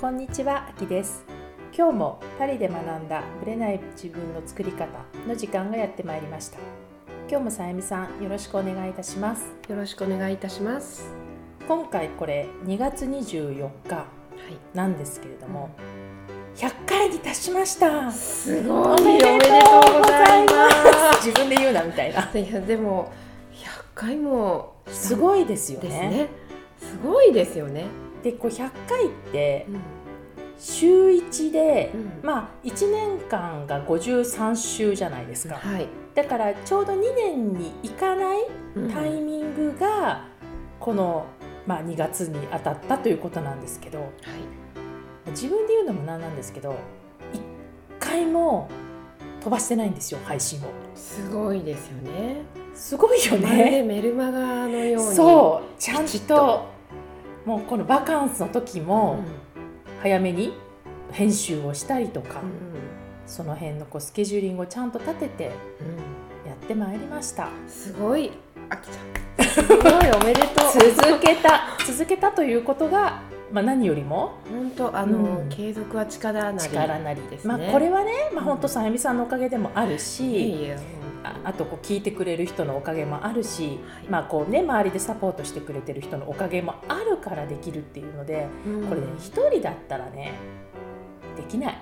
こんにちは、あきです今日もパリで学んだブレない自分の作り方の時間がやってまいりました今日もさゆみさんよろしくお願いいたしますよろしくお願いいたします。今回これ2月24日はい。なんですけれども、100回に達しましたすごいおめでとうございます。自分で言うなみたいないやでも100回もすごいですよねね。すごいですよね。でこう100回ってうん週1で、うんまあ1年間が53週じゃないですか、はい。だからちょうど2年に行かないうんタイミングがこの、まあ、2月に当たったということなんですけどはい。自分で言うのもなんなんですけど1回も飛ばしてないんですよ配信をすごいですよね。すごいよまるでねメルマガのように。そうちゃんともうこのバカンスの時うん。も早めに編集をしたりとか、うんその辺のこうスケジューリングをちゃんと立ててやうんってまいりましたすごい。あきちゃん。すごいおめでとう。続けた続けたということが、まあ、何よりも本当あの、うん継続は力なり力なりですね。まあ、これはね、まあ、うん本当さゆみさんのおかげでもあるし、いえああとこう聞いてくれる人のおかげもあるし、はい。まあこうね、周りでサポートしてくれてる人のおかげもあるからできるっていうのでうん。これね一人だったらねできない。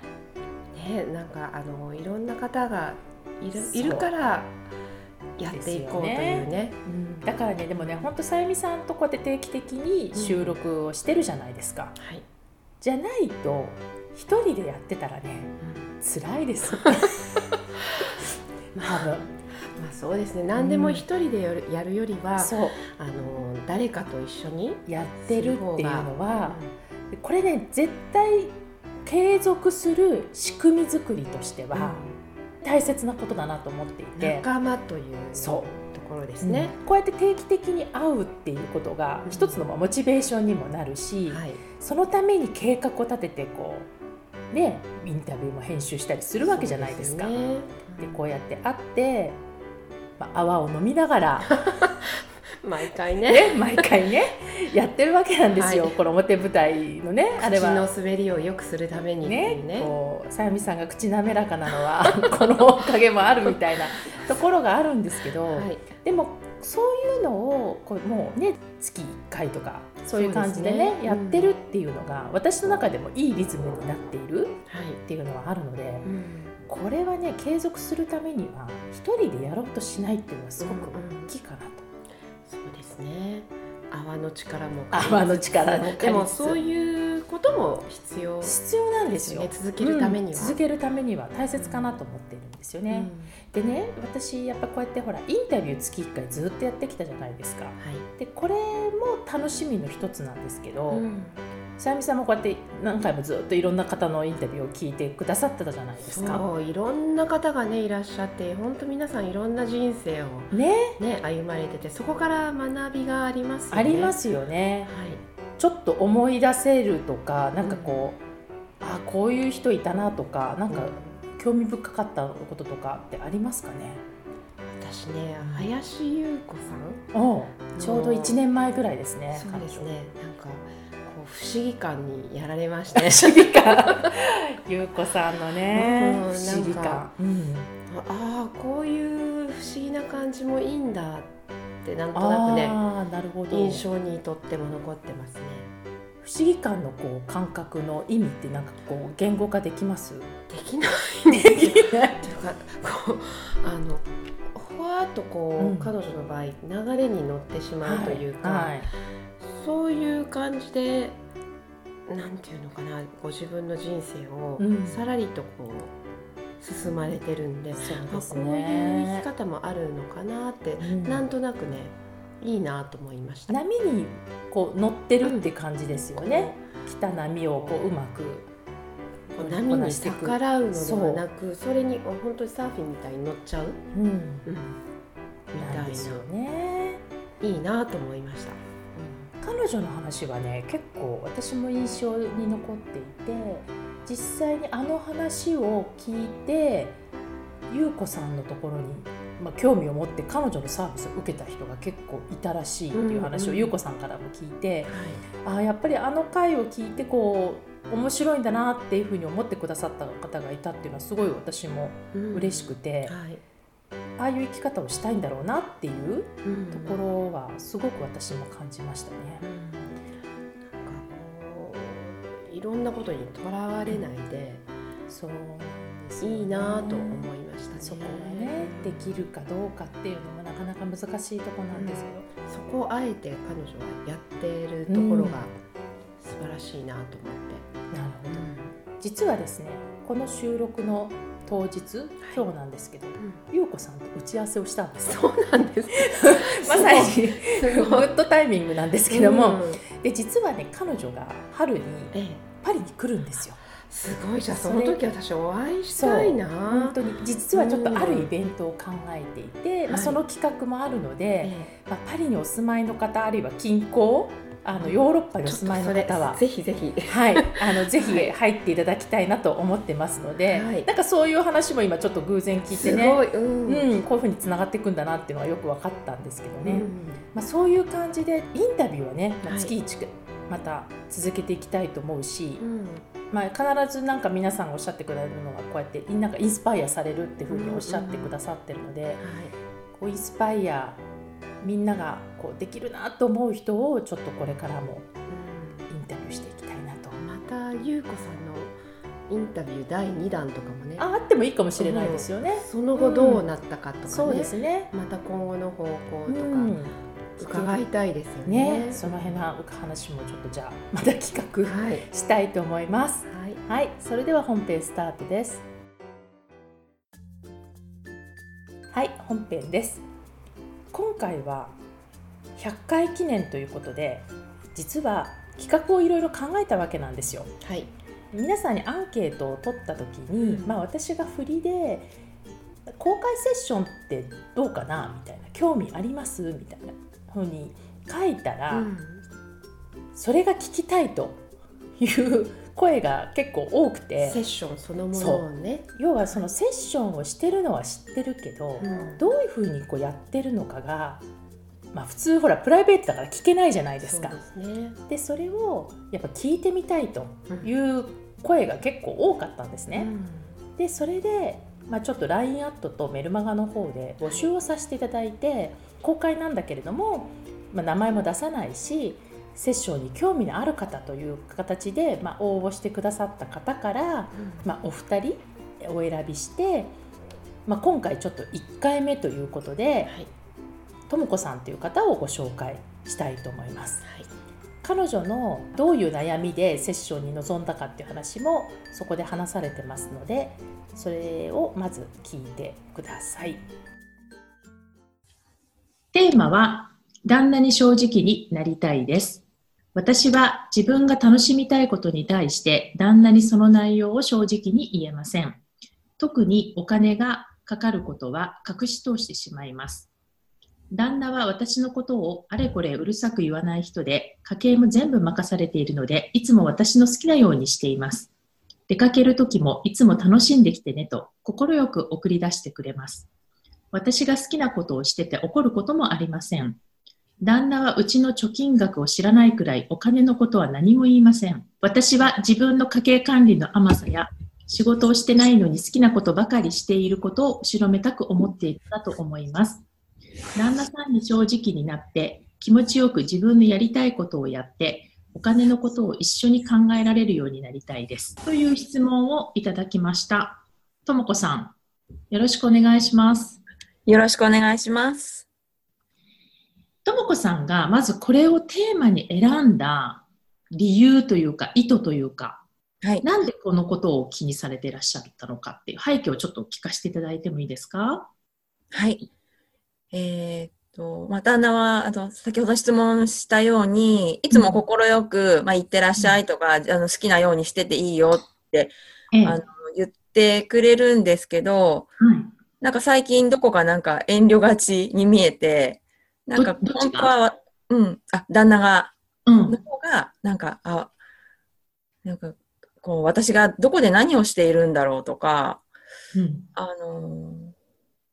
ね、なんかあのいろんな方がいるいるからやっていこうというね。だからねでもね本当さゆみさんとこうやって定期的に収録をしてるじゃないですか、はい。じゃないと一人でやってたらね辛いです 多分。まあそうですね。何でも一人でやるやるよりは、そう。あの誰かと一緒にやってるっていうのはうこれね絶対継続する仕組み作りとしてん。は大切なことだなと思っていて、仲間というそところですう、ね。こうやって定期的に会うっていうことがうん。一つのまあモチベーションにもなるし、はい。そのために計画を立ててこうねインタビューも編集したりするわけじゃないですか。でそうねこうやって会って、まあ、泡を飲みながら 毎回ね。ね毎回ねやってるわけなんですよ、はいこの表舞台のねあれは。口の滑りを良くするためにっていねうね。こうさゆみさんが口滑らかなのは このおかげもあるみたいなところがあるんですけど、はい。でもそういうのをこうもうね月1回とかそういう感じでねねやってるっていうのが、私の中でもいいリズムになっているはい。っていうのはあるので、うんこれはね継続するためには一人でやろうとしないっていうのはすごくうんうん大きいかなと。そうですね。泡の力も泡の力もでもそういうことも必要必要なんですよ。ね続けるためには。うん続けるためには大切かなと思っているんですよね。でね私やっぱこうやってほらインタビュー月1回ずっとやってきたじゃないですか。はい。でこれも楽しみの一つなんですけど、うんさゆみさんもこうやって何回もずっといろんな方のインタビューを聞いてくださってたじゃないですか。そういろんな方がねいらっしゃって本当皆さんいろんな人生をねね歩まれててそこから学びがありますよね。ありますよね。はい。ちょっと思い出せるとかなんかこう、あこういう人いたなとかなんか興味深かったこととかってありますかね、私ね林優子さん。ちょうど1年前ぐらいですね。そうですね。なんか不思議感にやられましたね。不思議感。ゆうこさんのね。うん不思議感。うん、ああこういう不思議な感じもいいんだってなんとなくねなるほど。印象にとっても残ってますね。不思議感のこう感覚の意味ってなんかこう言語化できます？できないんですよ。ってい。うかこうあのふわっとこう、うん。彼女の場合流れに乗ってしまうというか、はい。そういう感じでなんていうのかなご自分の人生をうん。さらりとこう進まれてるんで、そうですあこういうね生き方もあるのかなって、うん。なんとなくねいいなと思いました。波にこう乗ってるって感じですよね、来た波をこううまくこう波に逆らうのではなくそれに本当にサーフィンみたいに乗っちゃう、うんうん、なんですよねいいなと思いました。彼女の話はね結構私も印象に残っていて実際にあの話を聞いて優子さんのところに、まあ、興味を持って彼女のサービスを受けた人が結構いたらしいっていう話うんうんを優子さんからも聞いて、はい。ああやっぱりあの回を聞いてこう面白いんだなっていうふうに思ってくださった方がいたっていうのはすごい私も嬉しくて、はいああいう生き方をしたいんだろうなっていううん。ところはすごく私も感じましたね。うん。なんかこういろんなことにとらわれないでそうなんですよね。いいなと思いましたね。そこがねできるかどうかっていうのもなかなか難しいところなんですけど、そこをあえて彼女はやっているところが素晴らしいなと思って。なるほど。実はですねこの収録の当日？今日なんですけど、ゆうこさんと打ち合わせをしたんです。よそうなんです。まさに。すグッドタイミングなんですけども、うん。で実はね彼女が春にええ。パリに来るんですよ。すごいじゃあその時私お会いしたいな。本当に。実はちょっとあるイベントを考えていて、まあ、はい。その企画もあるので、え。まあ、パリにお住まいの方あるいは近郊あのヨーロッパえにお住まいの方は。ぜひぜひ。はい、あのぜひはい。入っていただきたいなと思ってますので、はい。なんかそういう話も今ちょっと偶然聞いてすね。うん。うん、こういうふうにつながっていくんだなっていうのがよく分かったんですけどね、うん。まあ、そういう感じでインタビューはね、まあ、はい。月1また続けていきたいと思うし、うん。まあ、必ずなんか皆さんがおっしゃってくれるのがこうやってなんかインスパイアされるっていうふうにおっしゃってくださってるので、はい。こうインスパイアみんながこうできるなと思う人をちょっとこれからもインタビューしていきたいなと。また優子さんのインタビュー第2弾とかもねああってもいいかもしれないですよね。その後どうなったかとかね、そうですね。また今後の方向とかうん伺いたいですよね。ね、その辺の話もちょっとじゃあまた企画はい、したいと思います。はい、はい、それでは本編スタートです。はい、本編です。今回は100回記念ということで、実は企画をいろいろ考えたわけなんですよ。はい、皆さんにアンケートを取った時に、うん。まあ、私が振りで公開セッションってどうかなみたいな興味ありますみたいなふうに書いたら、うん。それが聞きたいという声が結構多くてセッションそのものをね。要はそのセッションをしてるのは知ってるけど、うんどういうふうにこうやってるのかが、まあ、普通ほらプライベートだから聞けないじゃないですか。そうですね。でそれをやっぱ聞いてみたいとうんいう声が結構多かったんですね。でそれで、まあ、ちょっと LINE アットとメルマガの方で募集をさせていただいて公開なんだけれども、まあ、名前も出さないしセッションに興味のある方という形で、まあ、応募してくださった方から、まあ、お二人お選びして、まあ、今回ちょっと1回目ということではい、ともこさんという方をご紹介したいと思います。はい、彼女のどういう悩みでセッションに臨んだかっていう話もそこで話されてますのでそれをまず聞いてください。テーマは旦那に正直になりたいです私は自分が楽しみたいことに対して旦那にその内容を正直に言えません特にお金がかかることは隠し通してしまいます旦那は私のことをあれこれうるさく言わない人で、家計も全部任されているので、いつも私の好きなようにしています。出かける時もいつも楽しんできてねと快く送り出してくれます。私が好きなことをしてて怒ることもありません。旦那はうちの貯金額を知らないくらいお金のことは何も言いません。私は自分の家計管理の甘さや仕事をしてないのに好きなことばかりしていることを後ろめたく思っているだと思います。旦那さんに正直になって気持ちよく自分のやりたいことをやってお金のことを一緒に考えられるようになりたいです。という質問をいただきました。ともこさん、よろしくお願いします。よろしくお願いします。ともこさんがまずこれをテーマに選んだ理由というか意図というか、はい。なんでこのことを気にされていらっしゃったのかっていう背景をちょっと聞かせていただいてもいいですか？はい。えーっと、まあ、旦那は、あの、先ほど質問したように、いつも快く、まあ、言ってらっしゃいとか、あの、好きなようにしてていいよって、ええあの、言ってくれるんですけど、はい。なんか最近どこかなんか遠慮がちに見えて、なんか本当は、うん、あ、旦那が、うんの。方が、なんか、あ、なんか、こう、私がどこで何をしているんだろうとか、うん。あのー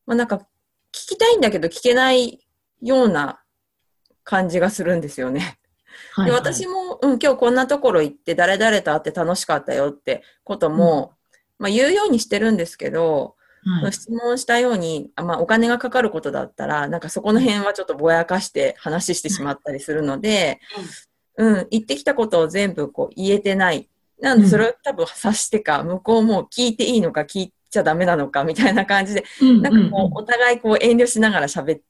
まあ、なんか、聞きたいんだけど聞けないような感じがするんですよね。はい、ではい。私もこうん、今日こんなところ行って誰々と会って楽しかったよってことも、まあ言うようにしてるんですけど、はい。質問したように、あまあお金がかかることだったら、なんかそこの辺はちょっとぼやかして話してしまったりするので、うん、言ってきたことを全部こう言えてない。なんでそれを多分察してか、向こうも聞いていいのか聞いちゃダメなのかみたいな感じで、うんなんかこう、お互いこう遠慮しながら喋っ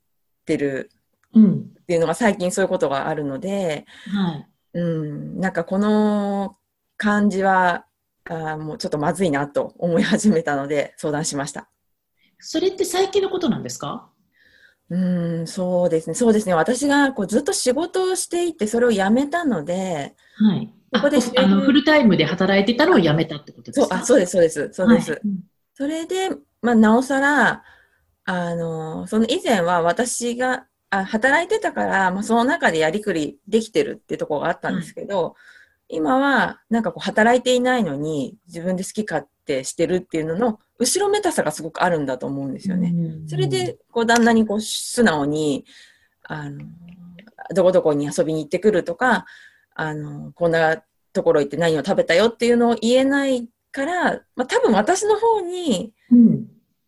てる。っていうのが最近そういうことがあるので、はい。うん、なんかこの感じは、あーもうちょっとまずいなと思い始めたので 相談しました。それって最近のことなんですか？うん、そうですね。そうですね。私がこうずっと仕事をしていて、それを辞めたので、はい。ここでああのフルタイムで働いてたのを辞めたってことですか？あ、そうです、そうです、そうです。はいそれで、まあ、なおさら、あの、その以前は私が、あ働いてたから、まあ、その中でやりくりできてるっていうところがあったんですけど、今は、なんかこう、働いていないのに、自分で好き勝手してるっていうのの、後ろめたさがすごくあるんだと思うんですよね。うんそれで、こう、旦那にこう、素直に、あの、どこどこに遊びに行ってくるとか、あの、こんなところ行って何を食べたよっていうのを言えないから、まあ、多分私の方に、うん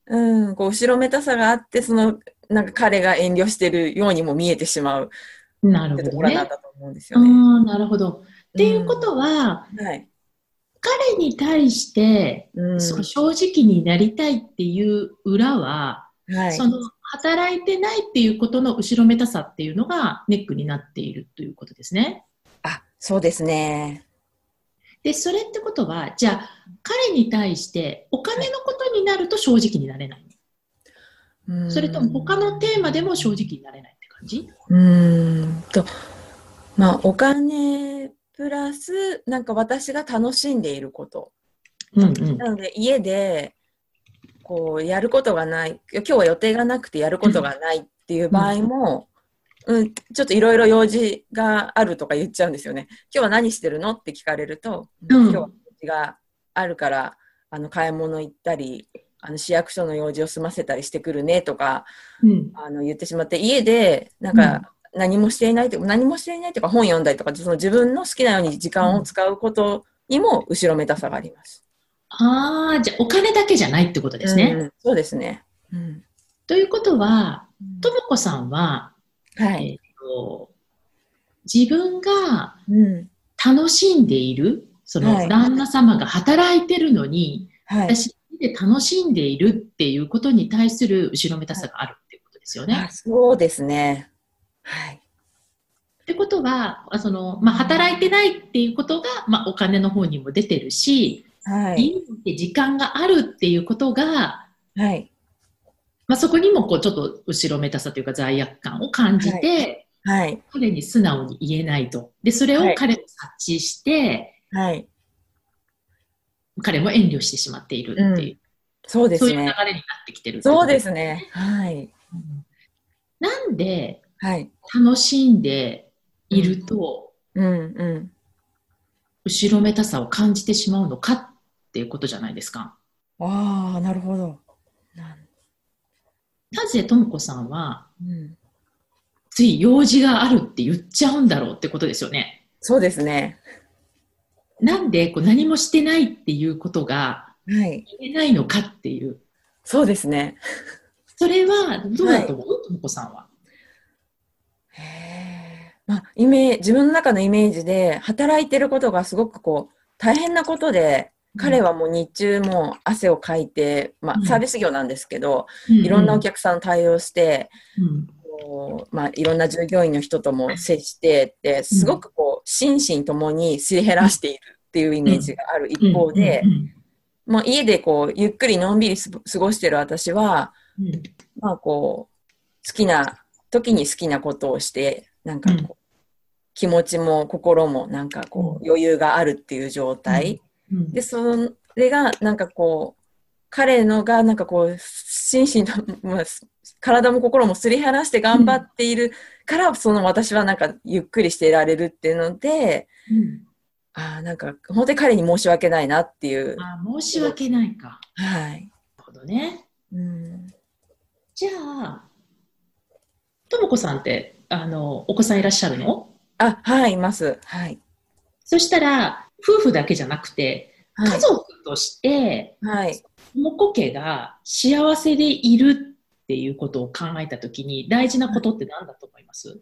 うん、こう、後ろめたさがあって、その、なんか彼が遠慮してるようにも見えてしまうってとなるほどね。ころなんだと思うんですあよね。あ、なるほど。っていうことは、うんはい。彼に対して、うん。その正直になりたいっていう裏は、はい。その働いてないっていうことの後ろめたさっていうのがネックになっているということですね。あ、そうですね。で、それってことは、じゃあ、彼に対してお金のことになると正直になれない。うんそれとも他のテーマでも正直になれないって感じ？うーんと、まあ、お金プラス、なんか私が楽しんでいること。うんうん。なので、家で、こう、やることがない、今日は予定がなくてやることがないっていう場合も、うん、ちょっといろいろ用事があるとか言っちゃうんですよね。今日は何してるのって聞かれると、うん今日は用事があるから、あの、買い物行ったり、あの、市役所の用事を済ませたりしてくるねとか、うんあの言ってしまって家でなんか何もしていないというか、何もしていないというか本読んだりとかその自分の好きなように時間を使うことにも後ろめたさがあります。ああ、じゃあお金だけじゃないってことですね。うんそうですね。うんということは、ともこさんは、はい。えっと自分がうん楽しんでいる、そのはい旦那様が働いてるのに、はい。私で楽しんでいるっていうことに対する後ろめたさがあるっていうことですよね。あそうですね。はい。ってことは、あそのまあ、働いてないっていうことが、まあ、お金の方にも出てるし、はい。家に時間があるっていうことが、はい。まあ、そこにもこうちょっと後ろめたさというか罪悪感を感じて、はい。彼に素直に言えないと。で、それをはい彼も察知して、はい。彼も遠慮してしまっているっていう、そうですそういう流れにね。なってきてるってことそうですね。はい。うんなんではい。楽しんでいると、うんうん。後ろめたさを感じてしまうのかっていうことじゃないですか。ああ、なるほど。なぜともこさんは、うん、つい用事があるって言っちゃうんだろうってことですよね。そうですね。なんでこう何もしてないっていうことがはい。言えないのかっていう。そうですね。それはどうだと思う？ともこさんは。へえ。まあ、イメージ、自分の中のイメージで、働いてることがすごくこう、大変なことで、彼はもう日中も汗をかいて、まうん。あ、サービス業なんですけど、ういろんなお客さんの対応して、うん。こうまあ、いろんな従業員の人とも接してって、すごくこう、心身ともにすり減らしているっていうイメージがある一方でう、ん。まあ、家でこう、ゆっくりのんびりす過ごしてる私は、まあこう、好きな時に好きなことをして、なんかこう、うん気持ちも心もなんかこう、余裕があるっていう状態。うんで、それがなんかこう、彼のがなんかこう、心身と、まあ、体も心もすり減らして頑張っているから、その私はなんかゆっくりしていられるっていうので、うんああ、なんか本当に彼に申し訳ないなっていう。あ申し訳ないか。はい。なるほどね。うん。じゃあ、ともこさんって、あの、お子さんいらっしゃるの？あ、はい、います。はい。そしたら、夫婦だけじゃなくて、はい。家族として、はい。ともこ家が幸せでいるっていうことを考えたときに、大事なことって何だと思います？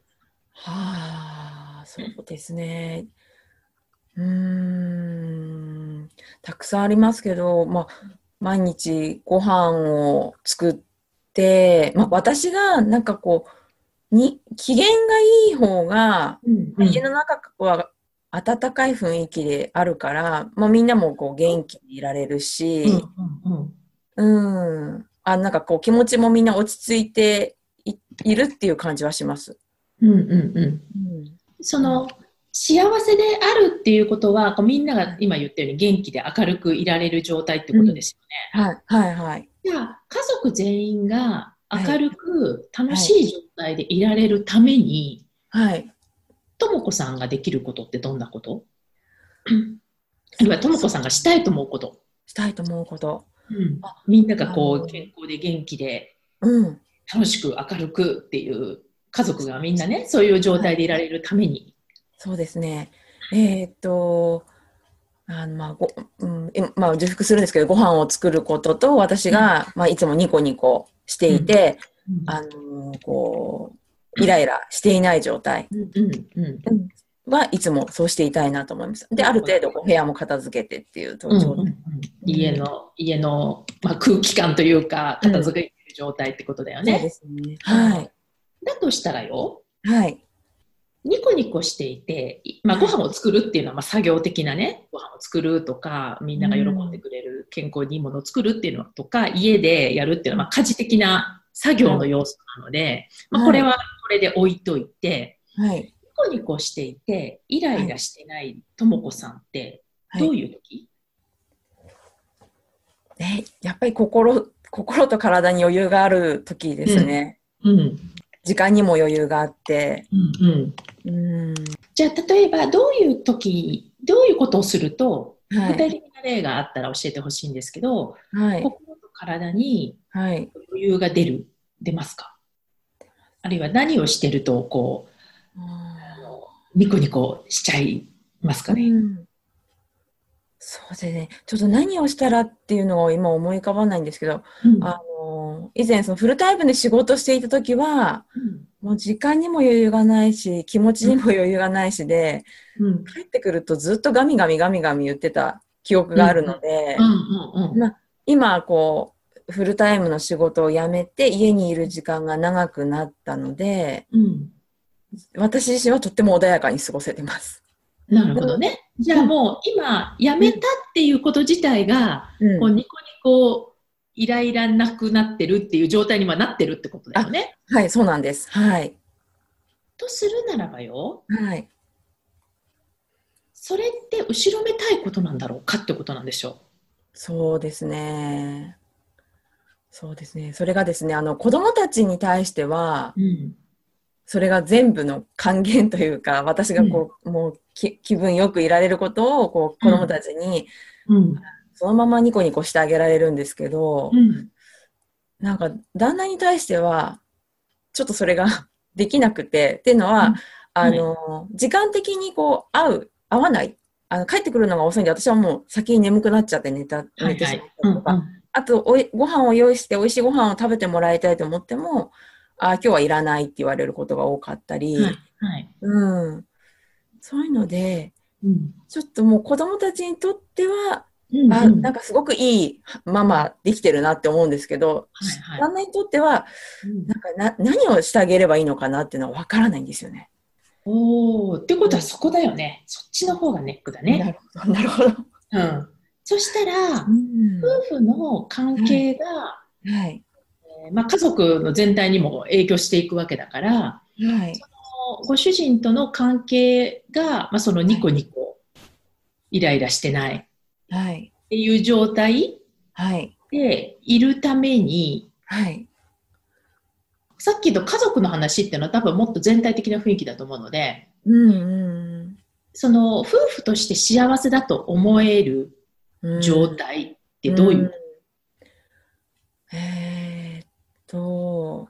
はあ、そうですね。うーん、たくさんありますけど、まあ、毎日ご飯を作って、まあ、私がなんかこう、に、機嫌がいい方が、うん家の中は温かい雰囲気であるから、まあ、みんなもこう元気でいられるし、うんうんうん、あ、なんかこう気持ちもみんな落ち着いてい、いるっていう感じはします。うんうんうんうんその幸せであるっていうことはこうみんなが今言ったように元気で明るくいられる状態ってことですよね。はい、はい、はい。じゃあ家族全員が明るく楽しい状態でいられるために、はい。ともこさんができることってどんなこと？あるいはともこさんがしたいと思うこと、したいと思うこと。みんながこう健康で元気でうん。楽しく明るくっていう家族がみんなねそういう状態でいられるために、そうですね。えーっと、あの、まあ、ご、うん、えまあ、重複するんですけど、ご飯を作ることと、私が、まあ、いつもニコニコしていて、あの、こう、イライラしていない状態。うん。うん。うん。はいつもそうしていたいなと思います。で、ある程度、こう部屋も片付けてっていう状態。うん。うん。うん。家の家の、まあ、空気感というか片付けてる状態ってことだよね。そうですね。はい。だとしたらよ。はい。ニコニコしていて、いまあ、ご飯を作るっていうのはまあ作業的なねご飯を作るとかみんなが喜んでくれる健康にいいものを作るっていうのとか家でやるっていうのはまあ家事的な作業の要素なので、まあ、これはこれで置いといて、はい。ニコニコしていてイライラしてないともこさんってどういう時、え、やっぱり心、心と体に余裕がある時ですね。うん。時間にも余裕があって。うんうん、うん。じゃあ例えばどういう時どういうことをするとはい。具体的な例があったら教えてほしいんですけど、はい。心と体にはい。余裕が出る出ますか？あるいは何をしてるとこうニコニコしちゃいますかね、うんそうですね。ちょっと何をしたらっていうのを今思い浮かばないんですけど、うんあの、以前そのフルタイムで仕事していた時は、うんもう時間にも余裕がないし、気持ちにも余裕がないしで、うん帰ってくるとずっとガミガミガミガミ言ってた記憶があるので、今こう、フルタイムの仕事を辞めて家にいる時間が長くなったので、うん私自身はとっても穏やかに過ごせてます。なるほどね。じゃあもう今やめたっていうこと自体が、うんこうニコニコイライラなくなってるっていう状態にはなってるってことだよね。はい、そうなんです。はい。とするならばよ、はい。それって後ろめたいことなんだろうかってことなんでしょそうですね。そうですね。それがですね、あの、子供たちに対しては、う。うん。それが全部の還元というか、私がこう、もうき気分よくいられることを、こう、子供たちに、うん。そのままニコニコしてあげられるんですけど、うん。なんか、旦那に対しては、ちょっとそれが できなくて、っていうのは、うんあの、時間的にこう、会う、会わない。あの、帰ってくるのが遅いんで、私はもう先に眠くなっちゃって寝た、寝てしまったりとか、あとおい、ご飯を用意して、美味しいご飯を食べてもらいたいと思っても、あ今日はいらないって言われることが多かったり、うんはい。はい。うん。そういうので、うん。ちょっともう子供たちにとっては、うんあ、なんかすごくいいママできてるなって思うんですけど、はいはい旦那にとっては、うんなんかな何をしてあげればいいのかなっていうのは分からないんですよね。おーってことはそこだよね。そっちの方がネックだね。なるほど。なるほど。うん。そしたら、うん夫婦の関係が、はい。えーまあ、家族の全体にも影響していくわけだから、はい。ご主人との関係が、まあ、そのニコニコ、イライラしてないっはい。ていう状態はい。でいるために、はい。さっきの家族の話っていうのは多分もっと全体的な雰囲気だと思うので、うんうんその夫婦として幸せだと思えるうん。状態ってどういう、んえーっと、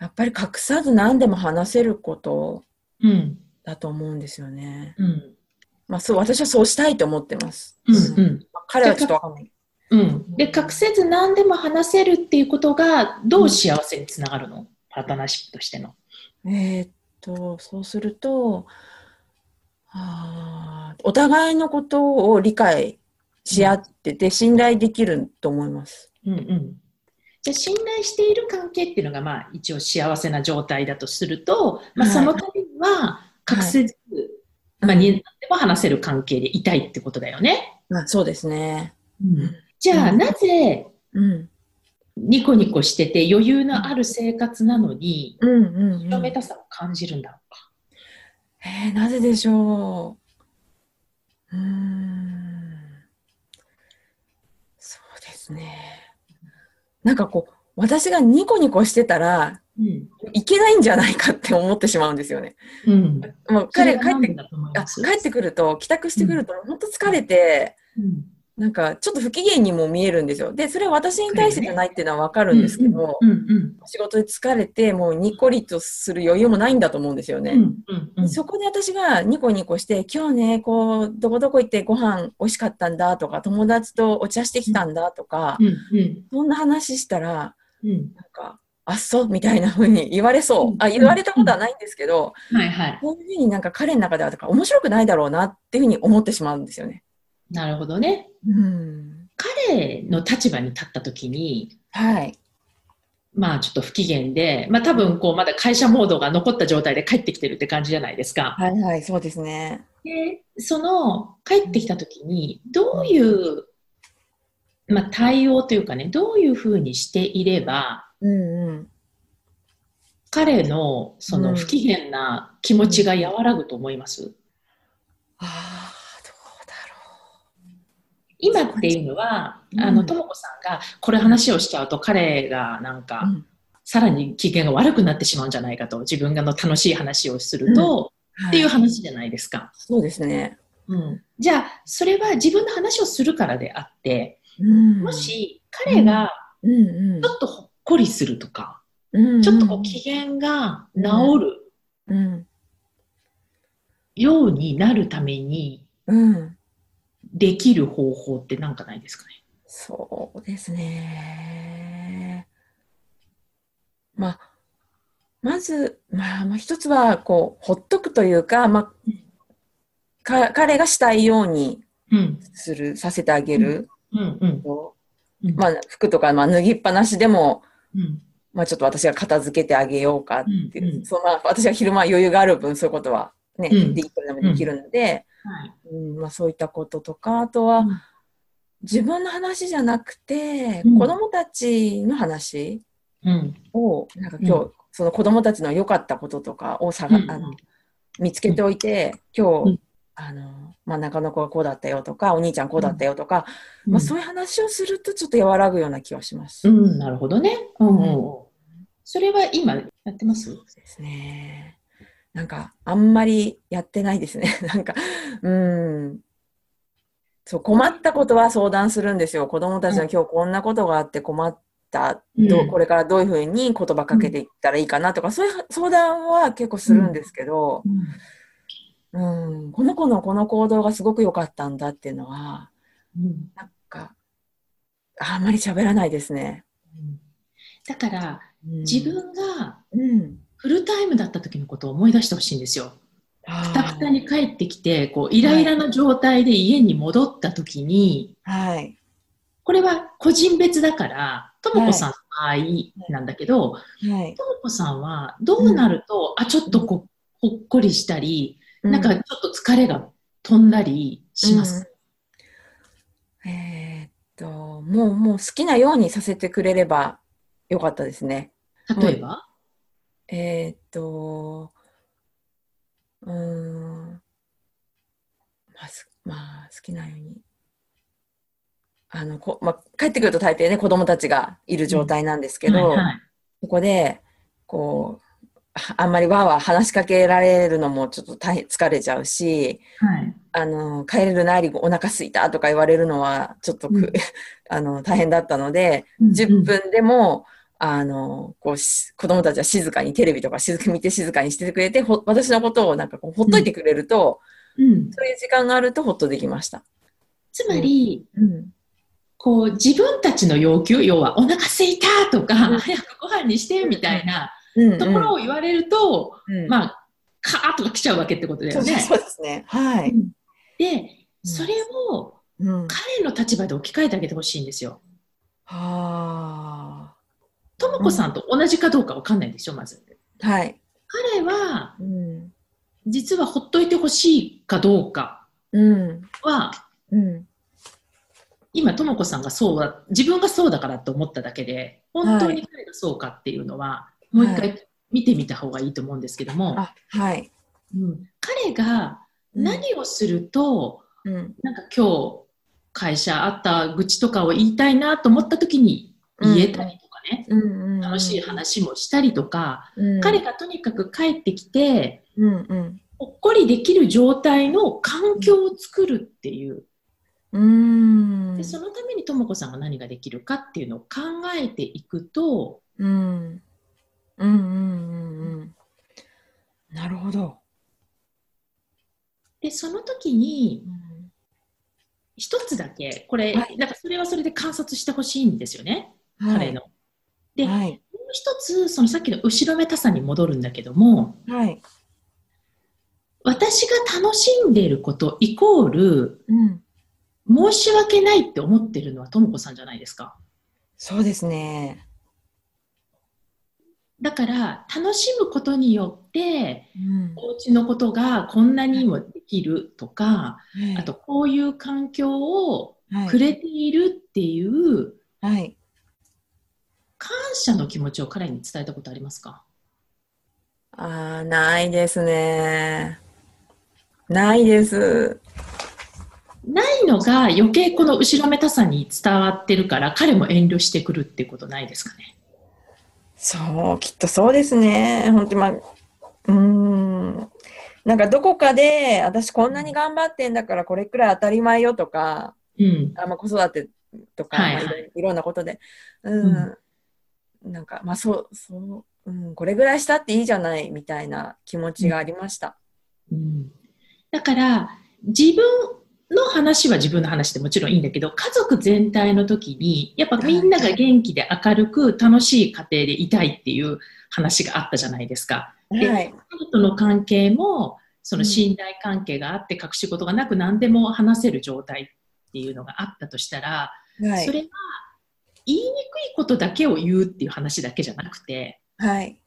やっぱり隠さず何でも話せることうん、だと思うんですよね。うん。まあそう、私はそうしたいと思ってます。うんうん彼はちょっとわかんない。うん、で隠せず何でも話せるっていうことがどう幸せにつながるの、パートナーシップとしての。えーっと、そうすると、あーお互いのことを理解し合ってて、信頼できると思います。うんうん、じゃあ信頼している関係っていうのが、まあ、一応幸せな状態だとすると、まあ、はいそのためには隠せず、まあ、に何でも話せる関係でいたいってことだよね。あそうですね。じゃあ、うんなぜうん。ニコニコしてて余裕のある生活なのに、うんうん、うん。広めたさを感じるんだろうか。えー、なぜでしょう。うーん。そうですね。なんかこう、私がニコニコしてたらうん。いけないんじゃないかって思ってしまうんです？よね。うん、もう彼が帰ってあ帰ってくると、帰宅してくると、本当疲れて、うん。なんかちょっと不機嫌にも見えるんですよ。で、それは私に対してじゃないっていうのはわかるんですけど、仕事で疲れて、もうニコリとする余裕もないんだと思うんですよね。そこで私がニコニコして、今日ね、こう、どこどこ行ってご飯美味しかったんだとか、友達とお茶してきたんだとか、そんな話したら、うん。なんか、あっそうみたいな風に言われそうう。んあ、言われたことはないんですけど、はいはい。こういう風になんか彼の中ではとか面白くないだろうなっていう風に思ってしまうんですよね。なるほどね。うん。彼の立場に立った時に、はい。まあちょっと不機嫌で、まあ多分こうまだ会社モードが残った状態で帰ってきてるって感じじゃないですか。はいはい、そうですね。で、その帰ってきた時にどういう、まあ対応というかね、どういうふうにしていれば、うんうん。彼のそうん。の不機嫌な気持ちが和らぐと思います、ああ、どうだ今っていうのは、うんあの、ともこさんがこれ話をしちゃうと彼がなんか、ろう。さらに機嫌が悪くなってしまうんじゃないかと、自分がの楽しい話をすると、っていうはい話じゃないですか。そうですね。うん、じゃあ、それは自分の話をするからであって、うん。も、し彼がうん。うんちょっとこりするとか、うん、ちょっとこう機嫌が治るうん、ようになるためにうん。できる方法って何かないですかね？そうですね。まあ、まず、まあ、まあ、一つは、こう、ほっとくというか、まあ、か彼がしたいようにうん、する、させてあげる。うん、うん。うんまあ、服とか、まあ、脱ぎっぱなしでも、うん、まあ、ちょっと私が片付けてあげようかっていう、うんうん。そうまあ、私が昼間余裕がある分、そういうことはね、うん。できるのもできるので、はい。うんまあ、そういったこととか、あとは、うん。自分の話じゃなくて、うん。子供たちの話うん、を、なんか今日、その子供たちの良かったこととかを探、うん。あの見つけておいて、今日、うんあの、真ん中の子がこうだったよとか、お兄ちゃんこうだったよとか、うんまあ、そういう話をするとちょっと和らぐような気はします。うん、なるほどね。うん、うん、うん。それは今やってます？そうですね。なんか、あんまりやってないですね。なんか、うん。そう、困ったことは相談するんですよ。子供たちの今日こんなことがあって困った。どううんこれからどういうふうに言葉かけていったらいいかなとか、そういう相談は結構するんですけど、うん、この子のこの行動がすごく良かったんだっていうのは、うんなんか、あんまり喋らないですね。だから、うん自分がうん。フルタイムだった時のことを思い出してほしいんですよ。くたくたあに帰ってきて、こう、イライラな状態で家に戻った時に、ーはい。これは個人別だから、ともこさんの場合なんだけど、はい。ともこさんはどうなると、あ、ちょっとこう、ほっこりしたり、なんかちょっと疲れが飛んだりします。うん。えーっと、もう、もう好きなようにさせてくれればよかったですね。例えば、えーっと、うーん、まあ、すまあ、好きなように。あの、こ、まあ、帰ってくると大抵ね、子供たちがいる状態なんですけど、はいはい。そこで、こう、ああんまりわーわー話しかけられるのもちょっと大変疲れちゃうし、はい。あの、帰れるなりお腹すいたとか言われるのはちょっとく、うん。あの、大変だったので、うん10分でも、あの、こうし、子供たちは静かにテレビとか静か見て静かにしててくれて、ほ私のことをなんかこうほっといてくれると、うん、そういう時間があるとほっとできました。つまり、うん。こう自分たちの要求要はお腹すいたとか、うん。早くご飯にしてみたいなうん、ところを言われると、うん、まあカーッとか来ちゃうわけってことだよね。そうですね。はい。でそれをうん。彼の立場で置き換えてあげてほしいんですよ。はともこさんと同じかどうかわかんないでしょまず。あ。はい。彼はうん。実はほっといてほしいかどうかうん。はうん。今ともこさんがそうだ自分がそうだからと思っただけで本当に彼がそうかっていうのは、もう一は回見てみた方がいいと思うんですけども、あ、はい。うん、彼が何をすると、うん。なんか今日会社あった愚痴とかを言いたいなと思った時に言えたりとかね、うん。うん。楽しい話もしたりとか、うん。彼がとにかく帰ってきてうん。うん。ほっこりできる状態の環境を作るっていううん。でそのためにともこさんが何ができるかっていうのを考えていくとうん。うん。うん。うん。うん。なるほど。でその時に一つだけこれ、はいなんかそれはそれで観察してほしいんですよね、はい。彼の。で、もうはい。一つそのさっきの後ろめたさに戻るんだけどもはい。私が楽しんでいることイコールうん。申し訳ないって思ってるのはともこさんじゃないですか。そうですね。だから楽しむことによってうん。お家のことがこんなにもできるとか、あとこういう環境をはい、くれているっていうはい。感謝の気持ちを彼に伝えたことありますか？ああ、ないですね。ないです。ないのが余計この後ろめたさに伝わってるから彼も遠慮してくるってことないですかね？そう、きっとそうですね。本当にまあ、うーん。なんかどこかで、私こんなに頑張ってんだからこれくらい当たり前よとか、うん。あまあ、子育てとか、はいはいろんなことで、うん、なんか、まあそう、そう、うん、これぐらいしたっていいじゃないみたいな気持ちがありました。うん、だから自分の話は自分の話でもちろんいいんだけど家族全体の時にやっぱみんなが元気で明るく楽しい家庭でいたいっていう話があったじゃないですか。ではい。彼との関係もその信頼関係があって隠し事がなく何でも話せる状態っていうのがあったとしたら、はいそ。れは言いにくいことだけを言うっていう話だけじゃなくてはい。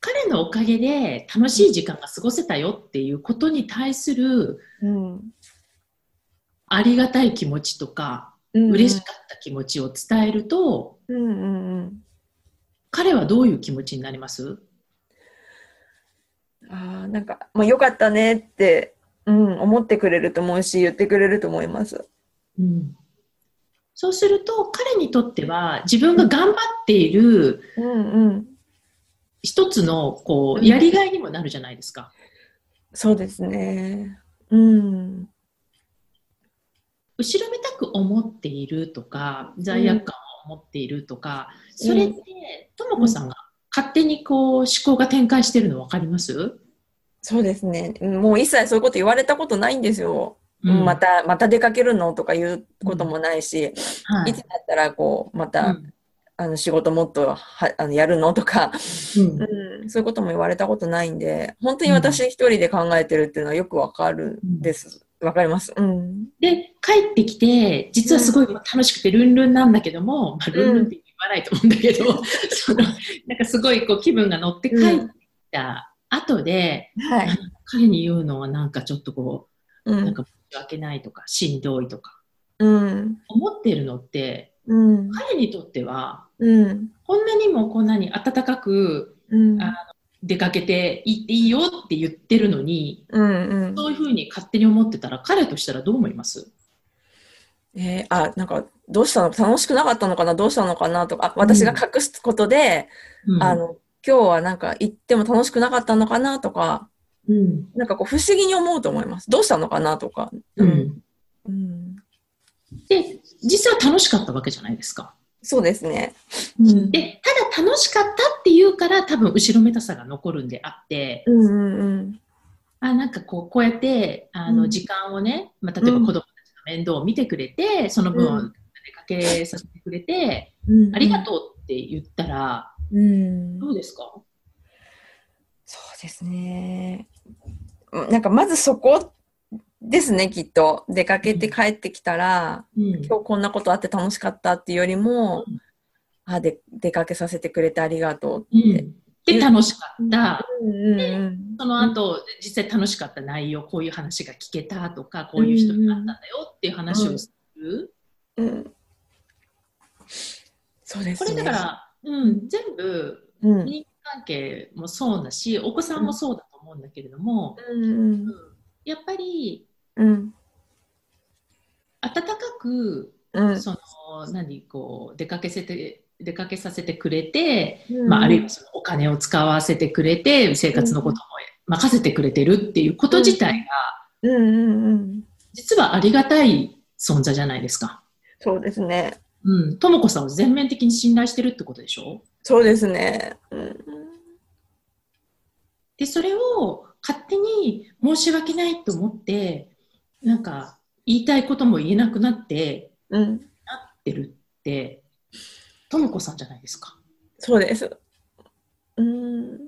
彼のおかげで楽しい時間が過ごせたよっていうことに対するうん。ありがたい気持ちとかうん嬉しかった気持ちを伝えると、うんうんうん。彼はどういう気持ちになります？ああ、なんか、まあ、よかったねって、うん、思ってくれると思うし、言ってくれると思います。うんそうすると彼にとっては自分が頑張っているうんうん。一つのこううんやりがいにもなるじゃないですか。そうですね。うん。後ろめたく思っているとか罪悪感を持っているとか、それってともこさんが勝手にこう思考が展開してるの分かります、そうですね。うんもう一切そういうこと言われたことないんですよ。うん。また、また出かけるのとか言うこともないし、はい。いつだったら、こう、また、うん。あの、仕事もっとはあのやるのとか、うん。うん、そういうことも言われたことないんで、本当に私一人で考えてるっていうのはよくわかるんです。わかります。うん。で帰ってきて実はすごい楽しくてルンルンなんだけども、まあ、ルンルンって言わないと思うんだけど、そのなんかすごいこう気分が乗って帰ってきた後で、はい。彼に言うのはなんかちょっとこう。うなんか申し訳ないとかしんどいとかうん。思ってるのってうん。彼にとってはうん。こんなにもこんなに温かくうん。あ出かけて行っていいよって言ってるのにうん。うん。そういうふうに勝手に思ってたら彼としたらどう思います？えーあ、なんか、どうしたの？楽しくなかったのかな？どうしたのかな？とか、あ私が隠すことで、うんあの、今日はなんか行っても楽しくなかったのかな？とか、うんなんかこう不思議に思うと思います。どうしたのかな？とか。うんうん。で実は楽しかったわけじゃないですか。そうですね。うん。でただ楽しかったっていうから多分後ろめたさが残るんであって。うんうんうん。あなんかこうこうやってあうん。の時間をね、まあ、例えば子供たちの面倒を見てくれて、その分出かけさせてくれて、うんありがとうって言ったらうん。どうですか、そうですね。うんなんかまずそこですね、きっと。出かけて帰ってきたら、うん。今日こんなことあって楽しかったっていうよりも、うん。あで出かけさせてくれてありがとううって。ん、で楽しかった、うんうんうんその後、実際楽しかった内容こういう話が聞けたとかこういう人に会ったんだよっていう話をする、うん。そうですね。これだから、うん、全部うん、人間関係もそうだしお子さんもそうだと思うんだけれども、うん。やっぱりうん。温かくうん。その何こう出かけせて出かけさせてくれて、うん。まあ、あるいはそのお金を使わせてくれて生活のことも任せてくれてるっていうこと自体がうん。うんうん実はありがたい存在じゃないですか。そうですね。うん、とも子さんを全面的に信頼してるってことでしょ？そうですね。うん。でそれを勝手に申し訳ないと思ってなんか言いたいことも言えなくなってうん、ってるってとも子さんじゃないですか。そうです。うん。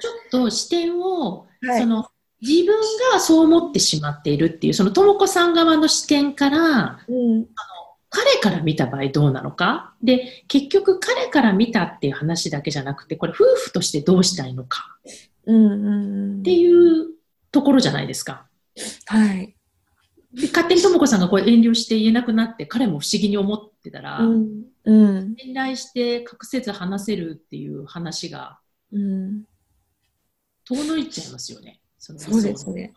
ちょっと視点を、はい。その自分がそう思ってしまっているっていうそのとも子さん側の視点からうん。彼から見た場合どうなのか。で結局彼から見たっていう話だけじゃなくてこれ夫婦としてどうしたいのかうんうんっていうところじゃないですか。はい。で勝手にとも子さんがこう遠慮して言えなくなって彼も不思議に思ってたら、うんうん信頼して隠せず話せるっていう話がうん遠のいちゃいますよね。そのそうですね。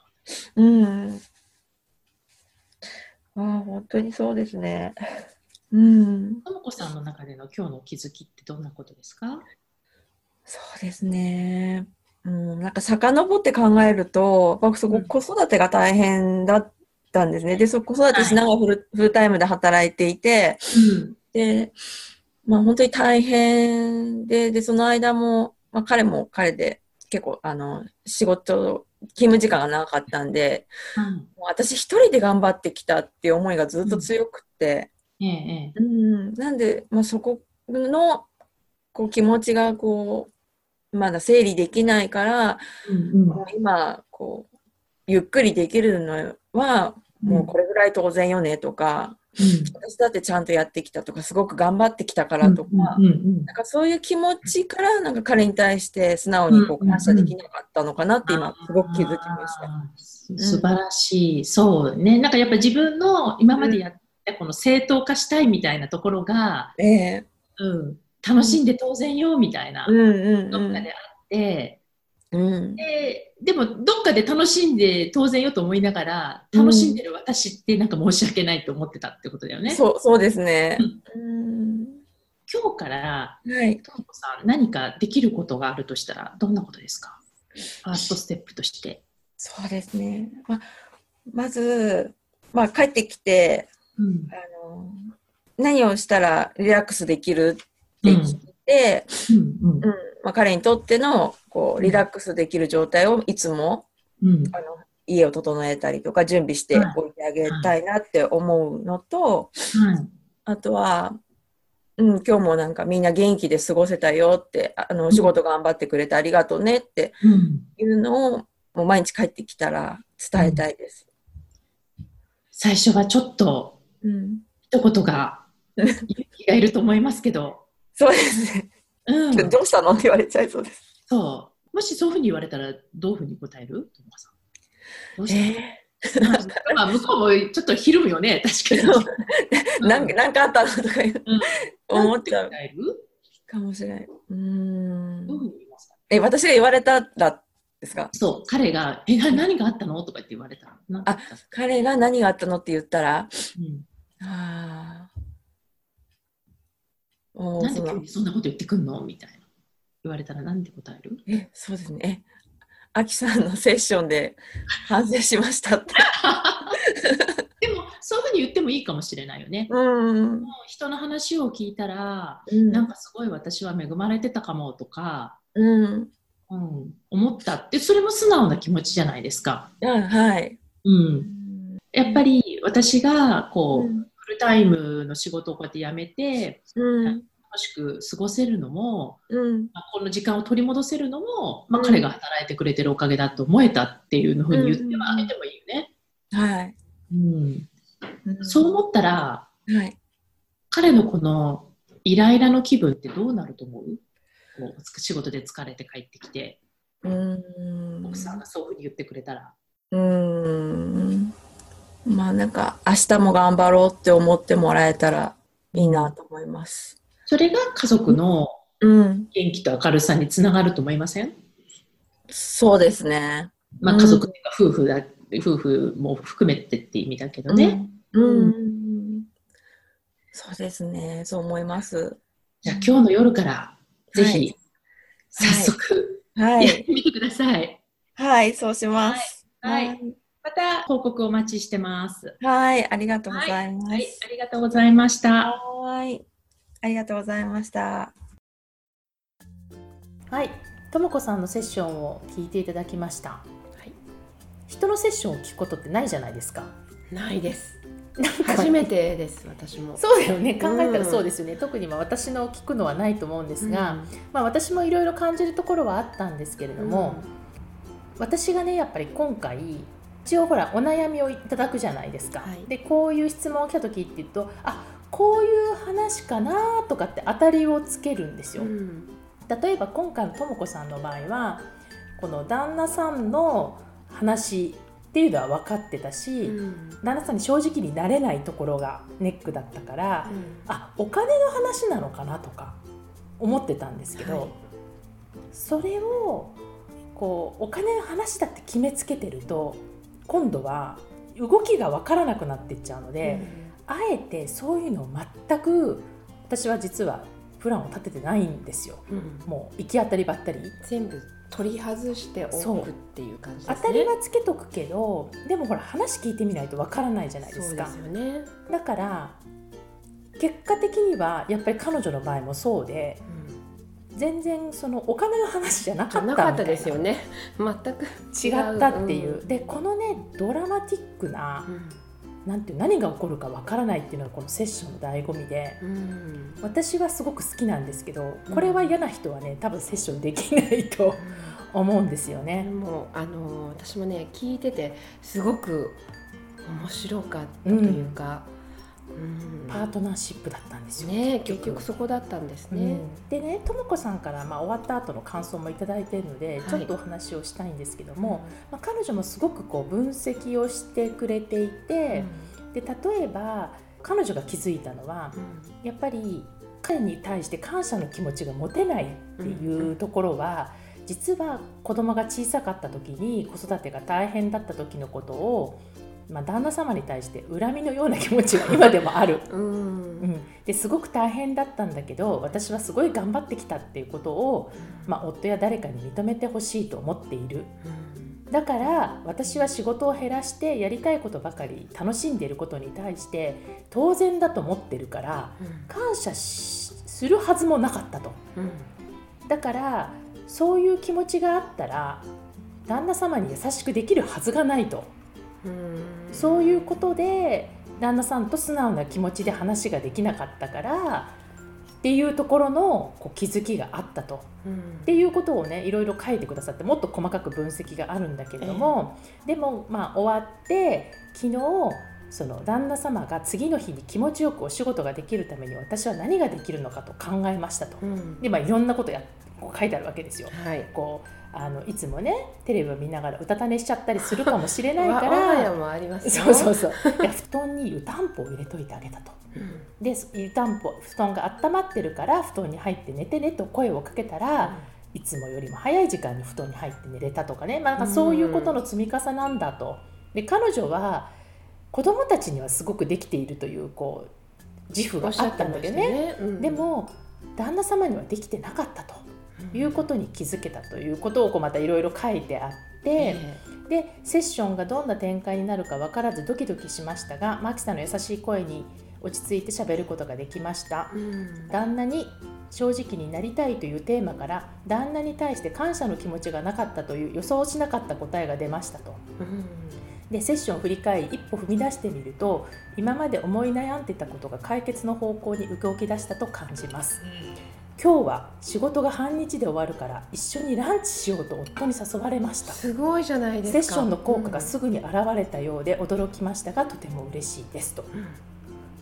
うん。ああ、本当にそうですね。うん。とも子さんの中での今日の気づきってどんなことですか？そうですね。うん、なんか遡って考えると、やっぱそこ子育てが大変だったんですね。で、そ子育てしながらフル,、フルタイムで働いていて、うん。で、まあ本当に大変で、で、その間も、まあ彼も彼で結構、あの、仕事、勤務時間が長かったんで、もう私一人で頑張ってきたっていう思いがずっと強くって、ええ、ええ。うん、なんで、まあ、そこのこう気持ちがこうまだ整理できないから、うんもう今こうゆっくりできるのはもうこれぐらい当然よねとか、私だってちゃんとやってきたとかすごく頑張ってきたからとか、うんうんなんかそういう気持ちからなんか彼に対して素直にこう感謝できなかったのかなって今すごく気づきました。あーす素晴らしい、そうね。なんかやっぱ自分の今までやったこの正当化したいみたいなところが、ええ。うん、楽しんで当然よみたいな、うんうんうんどっかであって、うんででもどっかで楽しんで当然よと思いながら楽しんでる私ってなんか申し訳ないと思ってたってことだよね。そうそうですね。うん今日からはい。ともこさん何かできることがあるとしたらどんなことですか？ファーストステップとして。そうですね。ままず、まあ、帰ってきてうんあの、何をしたらリラックスできるって聞いて、彼にとってのこうリラックスできる状態をいつもうん。あの家を整えたりとか準備しておい。てあげたいなって思うのと、はい。あとは、うん、今日もなんかみんな元気で過ごせたよって、あの、お仕事頑張ってくれてありがとうねってうん。いうのを、もう毎日帰ってきたら伝えたいです。最初はちょっとうん。一言が 勇気がいると思いますけど、そうですね。うん、どうしたの？って言われちゃいそうです。そう。もしそういうふうに言われたらどういうふうに答える？ともかさん。どうしたえ まあ、向こうもちょっっとひるむよね、確かに。ー、なんか、なんかあったのとか言う。うん。思っちゃう。なんて答える？かもしれない。うーん。どういうふうに言いますかえ、私が言われたらですか？そう、彼が、え、な何があったの？とか言って言われたら。なんて言った。彼が何があったの？って言ったら、うん。ああ。なんで急にそんなこと言ってくんの？みたいな。言われたらなんて答える？え、そうですね。え、アキさんのセッションで反省しましたって。でも、そういうふうに言ってもいいかもしれないよね。うん。人の話を聞いたら、うんなんかすごい私は恵まれてたかもとか、うん。うん、思ったってそれも素直な気持ちじゃないですか。あはい。うん、やっぱり私がこう、うんフルタイムの仕事をこうやって辞めてうん。楽しく過ごせるのも、うん。まあこの時間を取り戻せるのも、まあ、うん彼が働いてくれてるおかげだと思えたっていうふうに言ってはあげてもいいよね。はい。うん、うんそう思ったらはい。彼のこのイライラの気分ってどうなると思う？こう仕事で疲れて帰ってきてうん。奥さんがそういうふうに言ってくれたら。うん。まあなんか、明日も頑張ろうって思ってもらえたらいいなと思います。それが家族のうん。元気と明るさにつながると思いません、そうですね。まあ、うん家族っていうか夫婦だ、夫婦も含めてって意味だけどね。うん。うん。そうですね。そう思います。じゃあ今日の夜からぜひはい早速はい。やってみてください。はい、そうします。はい。また報告お待ちしてます。はい、ありがとうございます。はい、ありがとうございました。はい。ありがとうございました。はい、ともこさんのセッションを聞いていただきました。はい、人のセッションを聞くことってないじゃないですか。ないです。なんか初めてです、私も。そうだよね考えたらそうですよね、特にまあ私の聞くのはないと思うんですが、まあ、私もいろいろ感じるところはあったんですけれども、私がねやっぱり今回一応ほらお悩みをいただくじゃないですか、はい。でこういう質問を来た時って言うとあこういう話かなとかって当たりをつけるんですよ、うん。例えば今回のとも子さんの場合はこの旦那さんの話っていうのは分かってたし、うん。旦那さんに正直になれないところがネックだったから、あお金の話なのかなとか思ってたんですけど、はい。それをこうお金の話だって決めつけてると今度は動きが分からなくなっていっちゃうので、あえてそういうのを全く私は実はプランを立ててないんですよ。うんうんもう行き当たりばったり全部取り外しておくっていう感じですね。当たりはつけとくけどでもほら話聞いてみないとわからないじゃないですかですよね。だから結果的にはやっぱり彼女の場合もそうで全然そのお金の話じゃなかじったですよね。全く違ったっていう、うん。でこのねドラマティックななんていう何が起こるかわからないっていうのがこのセッションの醍醐味でうん。私はすごく好きなんですけどこれは嫌な人はね多分セッションできないと思うんですよでね。もあの私もね聞いててすごく面白かったというか、うんパートナーシップだったんですよ。ね結局。そこだったんですね。うん。でねとも子さんから、まあ、終わった後の感想もいただいているので、はい。ちょっとお話をしたいんですけども、まあ、彼女もすごくこう分析をしてくれていて、で例えば彼女が気づいたのはやっぱり彼に対して感謝の気持ちが持てないっていうところは、実は子供が小さかった時に子育てが大変だった時のことを、まあ、旦那様に対して恨みのような気持ちが今でもある。うん。うん、ですごく大変だったんだけど私はすごい頑張ってきたっていうことを、まあ、夫や誰かに認めてほしいと思っている。だから私は仕事を減らしてやりたいことばかり楽しんでいることに対して当然だと思ってるから感謝しするはずもなかったと。だからそういう気持ちがあったら旦那様に優しくできるはずがないとそういうことで旦那さんと素直な気持ちで話ができなかったからっていうところのこう気づきがあったとっていうことをねいろいろ書いてくださってもっと細かく分析があるんだけれども、でもまあ終わって昨日その旦那様が次の日に気持ちよくお仕事ができるために私は何ができるのかと考えましたと。でまあいろんなことやこう書いてあるわけですよ。はい。こうあのいつもねテレビを見ながらうたた寝しちゃったりするかもしれないか わ我が家らもありますそうそうそう。で布団に湯たんぽを入れといてあげたと。で湯たんぽ布団が温まってるから布団に入って寝てねと声をかけたら、いつもよりも早い時間に布団に入って寝れたとかね、まあ、なんかそういうことの積み重ねなんだと。で彼女は子供たちにはすごくできているというこう自負があったんだけどね。でも旦那様にはできてなかったということに気づけたということをこうまたいろいろ書いてあって、でセッションがどんな展開になるか分からずドキドキしましたがマキさんの優しい声に落ち着いて喋ることができました。うん。旦那に正直になりたいというテーマから旦那に対して感謝の気持ちがなかったという予想しなかった答えが出ましたと。うん。でセッションを振り返り一歩踏み出してみると今まで思い悩んでたことが解決の方向に動き出したと感じます今日は仕事が半日で終わるから一緒にランチしようと夫に誘われました。すごいじゃないですか。セッションの効果がすぐに現れたようで驚きましたがとても嬉しいですと。うん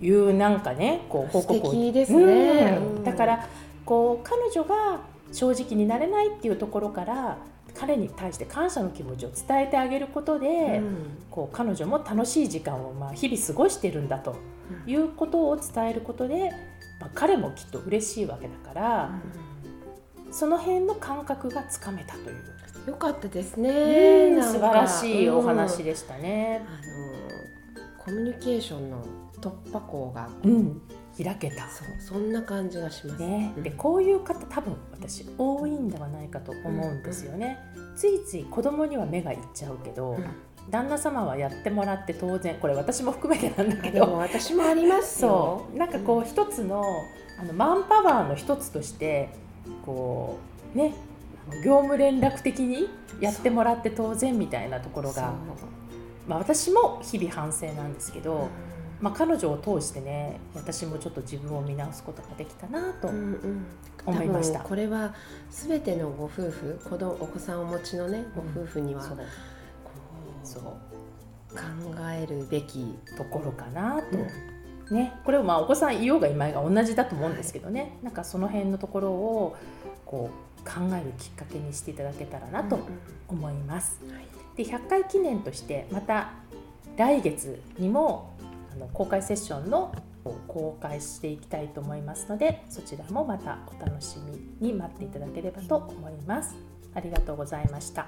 いうなんかねこう報告を。素敵ですね。うん。うん。だからこう彼女が正直になれないっていうところから彼に対して感謝の気持ちを伝えてあげることで、うん。こう彼女も楽しい時間をまあ日々過ごしてるんだということを伝えることで、まあ、彼もきっと嬉しいわけだから、その辺の感覚がつかめたという、よかったですね。なんか。素晴らしいお話うんでしたね。あのコミュニケーションの突破口がうん、開けた。そんな感じがします。ね、うん。でこういう方多分私多いんではないかと思うんですよね、ついつい子供には目がいっちゃうけど、うん旦那様はやってもらって当然これ私も含めてなんだけど。私もありますよ。そう。なんかこう一つのあのマンパワーの一つとしてこうね業務連絡的にやってもらって当然みたいなところが、まあ、私も日々反省なんですけど、まあ、彼女を通してね私もちょっと自分を見直すことができたなとうんうん。思いました。多分これはすべてのご夫婦子供お子さんをお持ちのねご夫婦には、そうこそう。う考えるべき、ところかなと、うん。ね、これをまあお子さんいようがいまいが同じだと思うんですけどね、なんかその辺のところをこう考えるきっかけにしていただけたらなと思います。はい。で100回記念としてまた来月にもあの公開セッションのを公開していきたいと思いますのでそちらもまたお楽しみに待っていただければと思います。ありがとうございました。